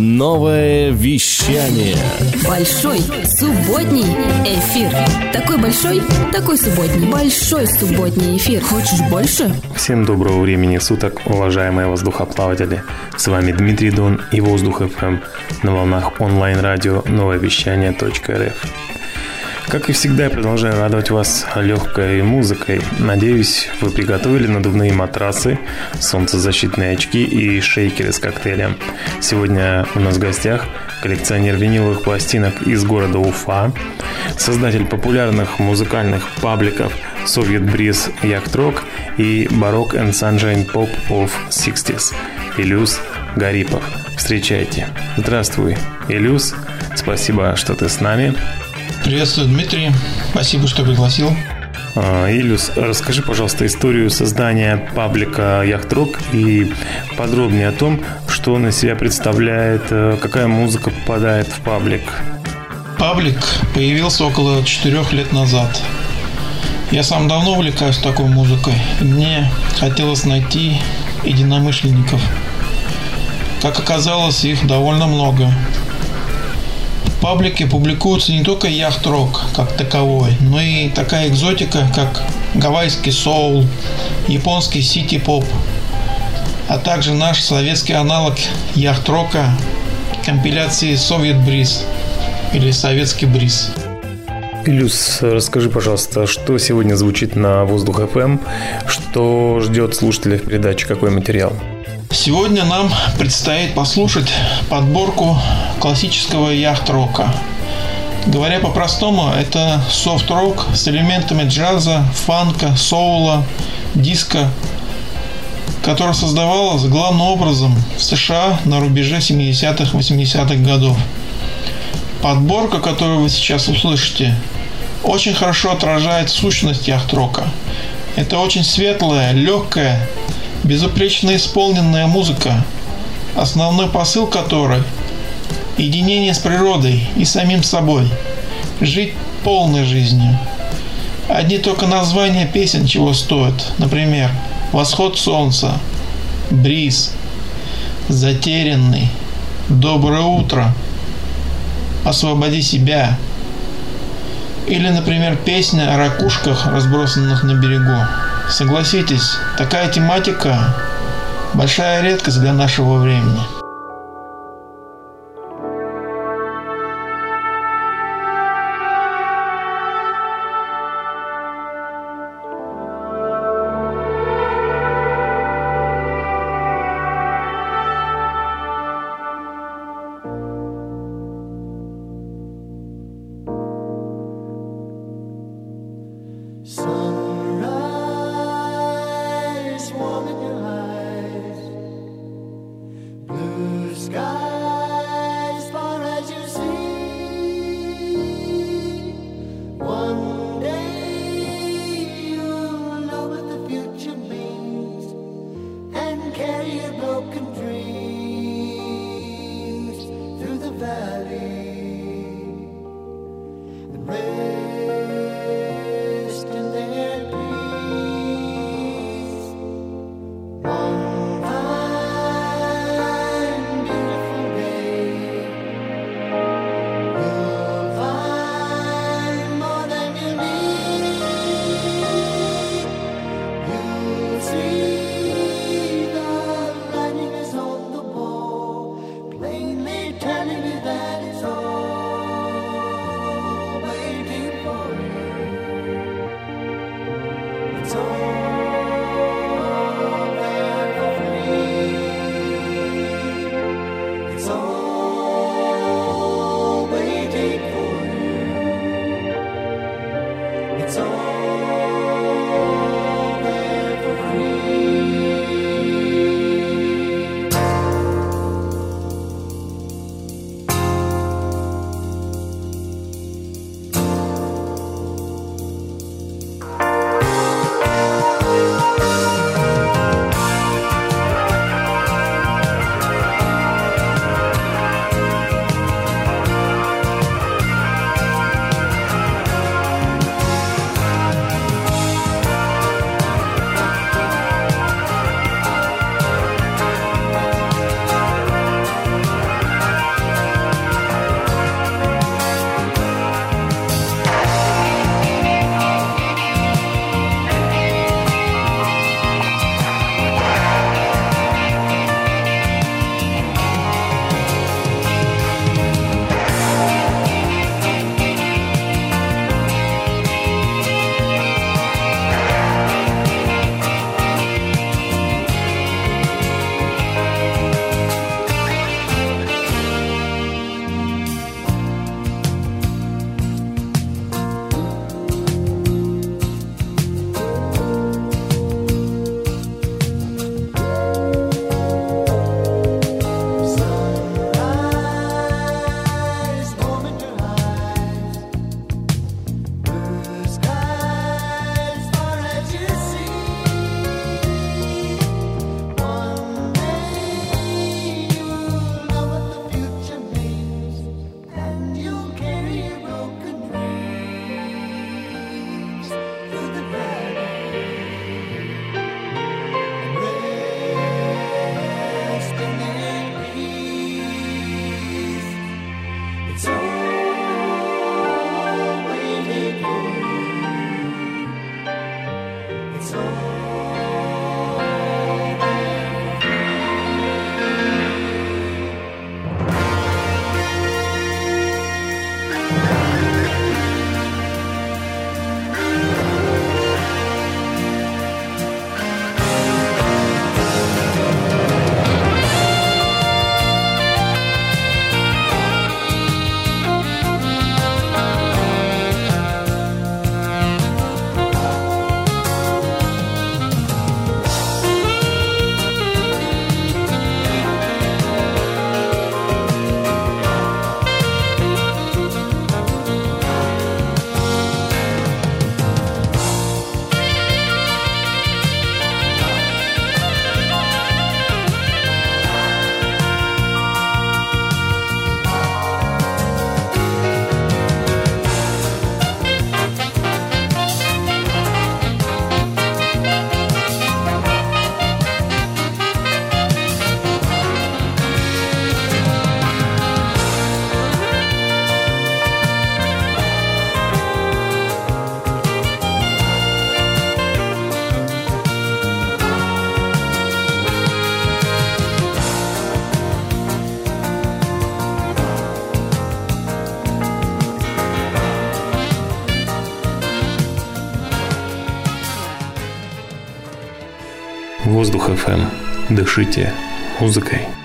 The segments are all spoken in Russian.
Новое вещание. Большой субботний эфир. Такой большой, такой субботний. Большой субботний эфир. Хочешь больше? Всем доброго времени суток, уважаемые воздухоплаватели. С вами Дмитрий Дон и Воздух ФМ на волнах онлайн-радио новое вещание.рф. Как и всегда, я продолжаю радовать вас легкой музыкой. Надеюсь, вы приготовили надувные матрасы, солнцезащитные очки и шейкеры с коктейлем. Сегодня у нас в гостях коллекционер виниловых пластинок из города Уфа, создатель популярных музыкальных пабликов Soviet Breeze Yacht и Baroque and Sunshine Pop of 60s Илюс Гарипов. Встречайте. Здравствуй, Илюс. Спасибо, что ты с нами. Приветствую, Дмитрий. Спасибо, что пригласил. А, Илюс, расскажи, пожалуйста, историю создания паблика Яхтрок и подробнее о том, что на себя представляет, э, какая музыка попадает в паблик. Паблик появился около четырех лет назад. Я сам давно увлекаюсь такой музыкой. Мне хотелось найти единомышленников. Как оказалось, их довольно много паблике публикуется не только яхт-рок как таковой, но и такая экзотика, как гавайский соул, японский сити-поп, а также наш советский аналог яхт-рока компиляции Soviet Breeze или Советский бриз. Илюс, расскажи, пожалуйста, что сегодня звучит на Воздух FM, что ждет слушателей в передаче, какой материал? Сегодня нам предстоит послушать подборку классического яхт-рока. Говоря по-простому, это софт-рок с элементами джаза, фанка, соула, диска, который создавалась главным образом в США на рубеже 70-х, 80-х годов. Подборка, которую вы сейчас услышите, очень хорошо отражает сущность яхт-рока. Это очень светлая, легкая, безупречно исполненная музыка, основной посыл которой – единение с природой и самим собой, жить полной жизнью. Одни только названия песен чего стоят, например, «Восход солнца», «Бриз», «Затерянный», «Доброе утро», «Освободи себя», или, например, песня о ракушках, разбросанных на берегу. Согласитесь, такая тематика – большая редкость для нашего времени – Воздух FM. Дышите музыкой.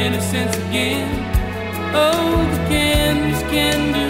innocence again. Oh, the canvas can do.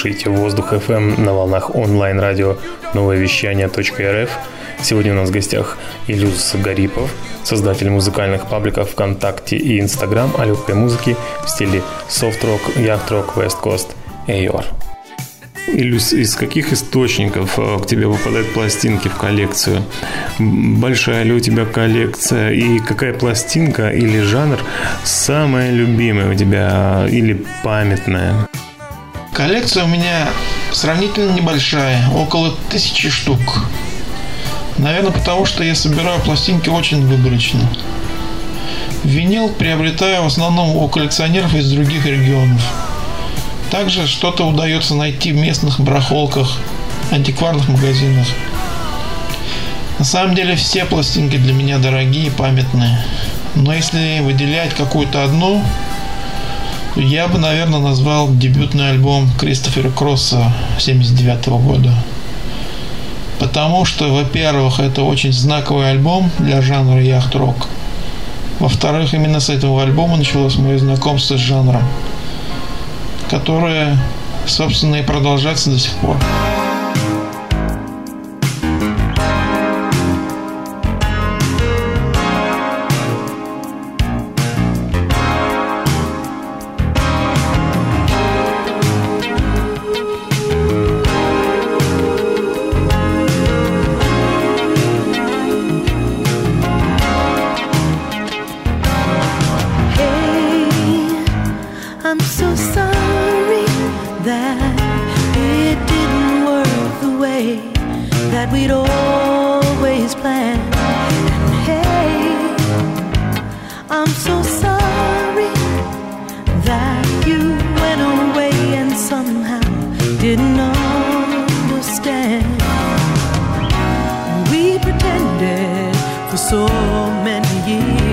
Слушаете «Воздух FM на волнах онлайн-радио новое вещание .рф. Сегодня у нас в гостях Илюз Гарипов, создатель музыкальных пабликов ВКонтакте и Инстаграм о легкой музыке в стиле софт-рок, яхт-рок, вест-кост, эйор. Илюс, из каких источников э, к тебе выпадают пластинки в коллекцию? Большая ли у тебя коллекция? И какая пластинка или жанр самая любимая у тебя или памятная? Коллекция у меня сравнительно небольшая, около тысячи штук. Наверное, потому что я собираю пластинки очень выборочно. Винил приобретаю в основном у коллекционеров из других регионов. Также что-то удается найти в местных барахолках, антикварных магазинах. На самом деле все пластинки для меня дорогие, памятные. Но если выделять какую-то одну, я бы, наверное, назвал дебютный альбом Кристофера Кросса 79 года. Потому что, во-первых, это очень знаковый альбом для жанра яхт-рок. Во-вторых, именно с этого альбома началось мое знакомство с жанром, которое, собственно, и продолжается до сих пор. understand. We pretended for so many years.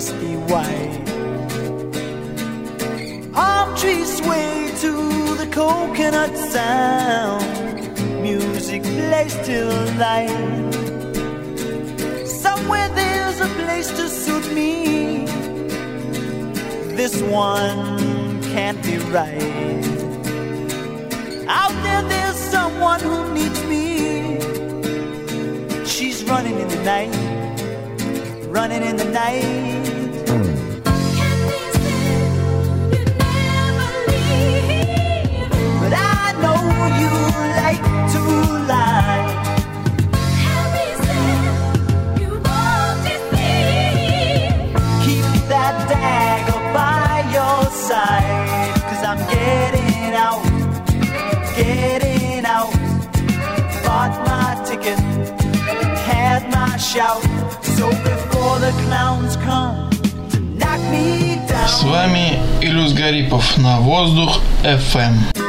Crispy white. Palm trees sway to the coconut sound. Music plays till light. Somewhere there's a place to suit me. This one can't be right. Out there, there's someone who needs me. She's running in the night, running in the night. С вами Илюс Гарипов на воздух FM.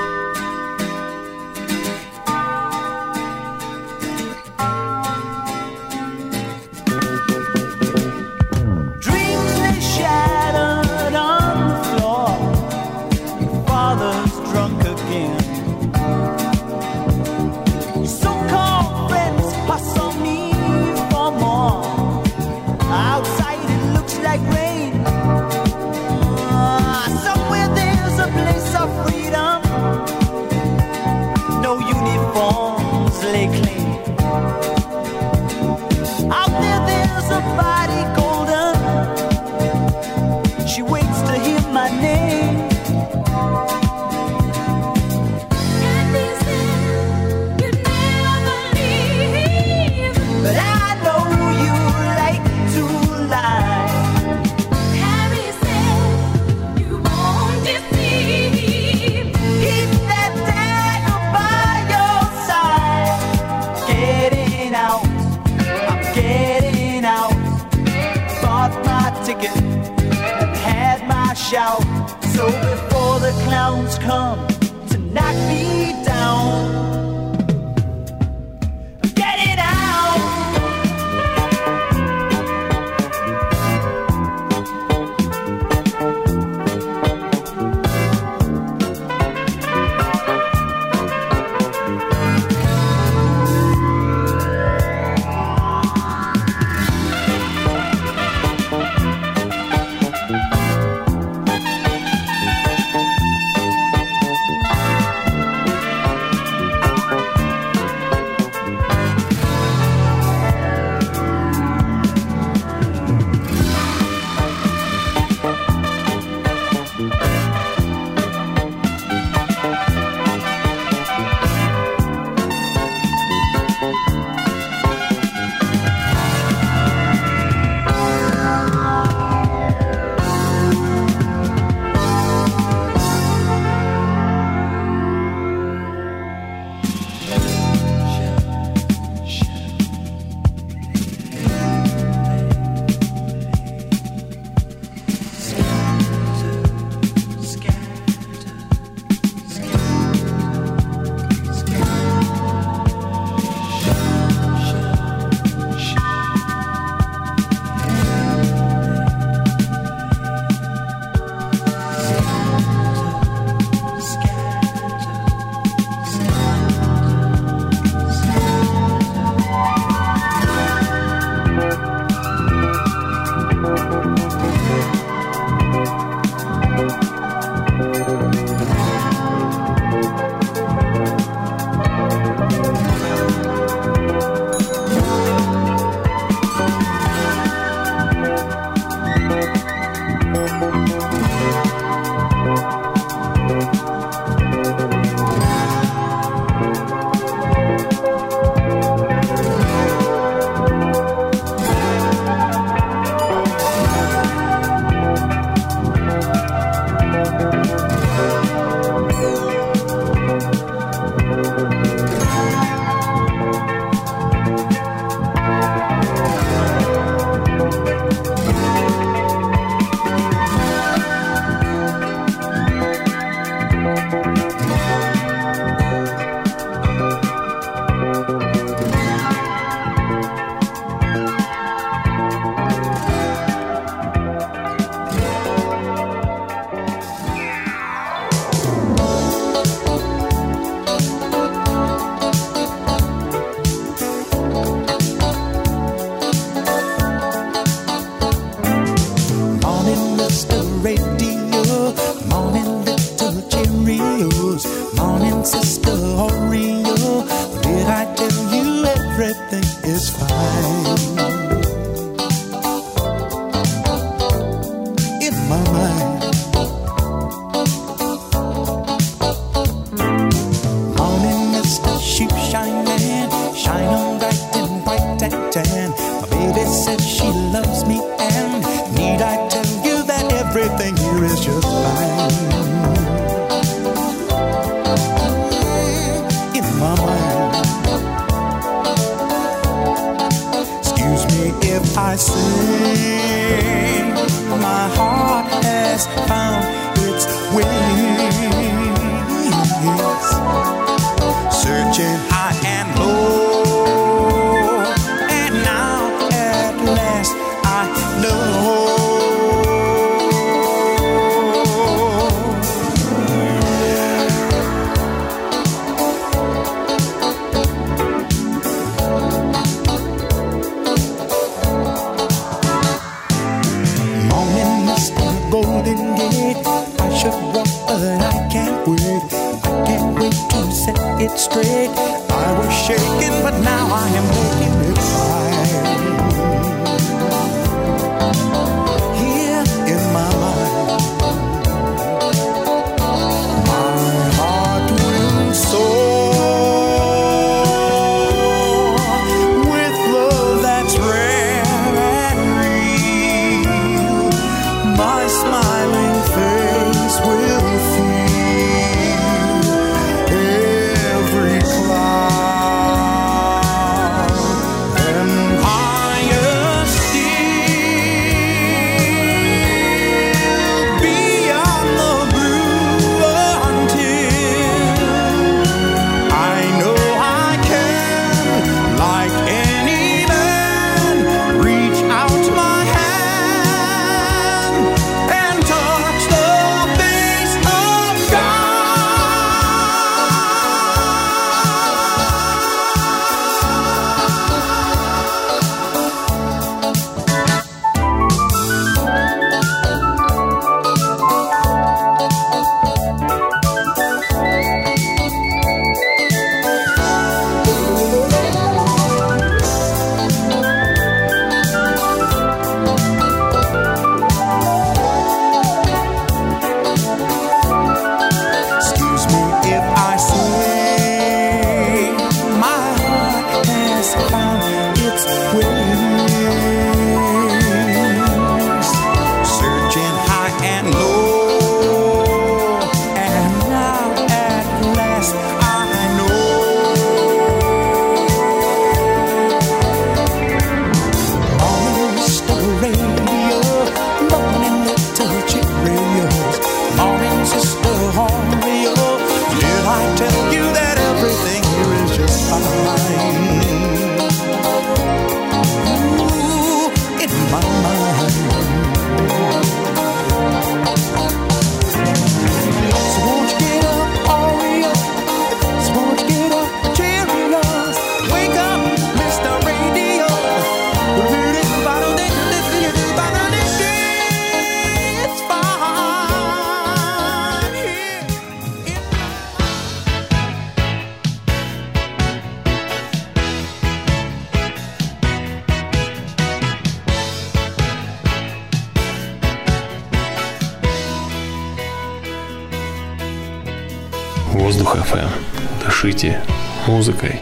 музыкой.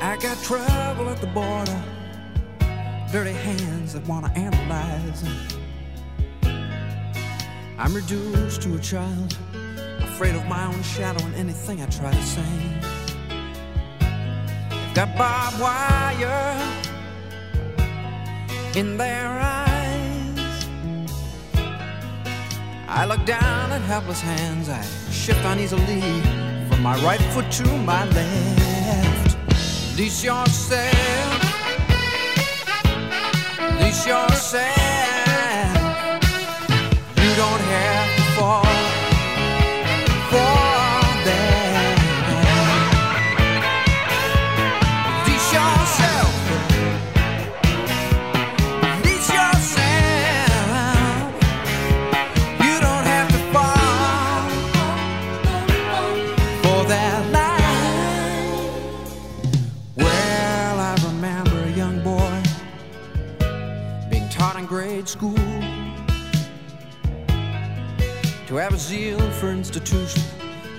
I got trouble at the border. Dirty hands that wanna analyze. I'm reduced to a child, afraid of my own shadow and anything I try to say. They've got barbed wire in their eyes. I look down at helpless hands. I shift uneasily from my right foot to my left. Release yourself. Release yourself. You don't have to fall school to have a zeal for institution,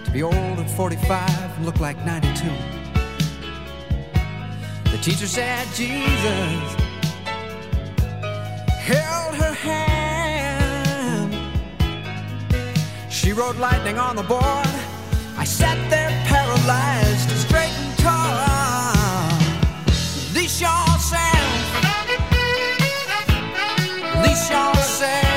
to be old at 45 and look like 92. The teacher said Jesus held her hand. She wrote lightning on the board. I sat there paralyzed, straight and tall. Release yourself. Release y'all say.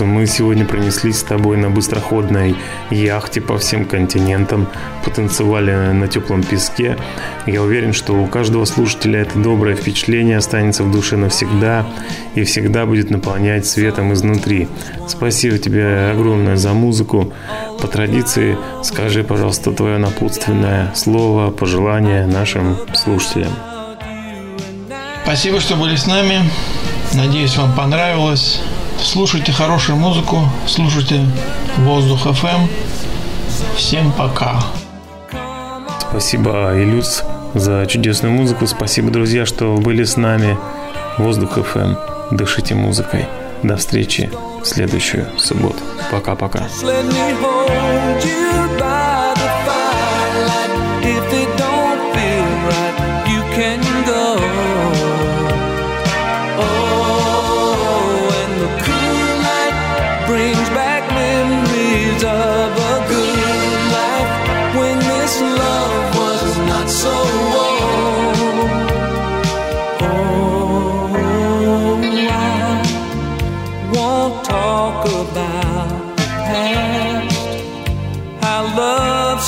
Мы сегодня пронеслись с тобой на быстроходной яхте по всем континентам, потанцевали на теплом песке. Я уверен, что у каждого слушателя это доброе впечатление останется в душе навсегда и всегда будет наполнять светом изнутри. Спасибо тебе огромное за музыку. По традиции скажи, пожалуйста, твое напутственное слово, пожелание нашим слушателям. Спасибо, что были с нами. Надеюсь, вам понравилось. Слушайте хорошую музыку, слушайте Воздух FM. Эм». Всем пока. Спасибо, Илюс, за чудесную музыку. Спасибо, друзья, что были с нами. Воздух FM. Эм». Дышите музыкой. До встречи в следующую субботу. Пока-пока.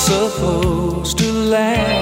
supposed to last.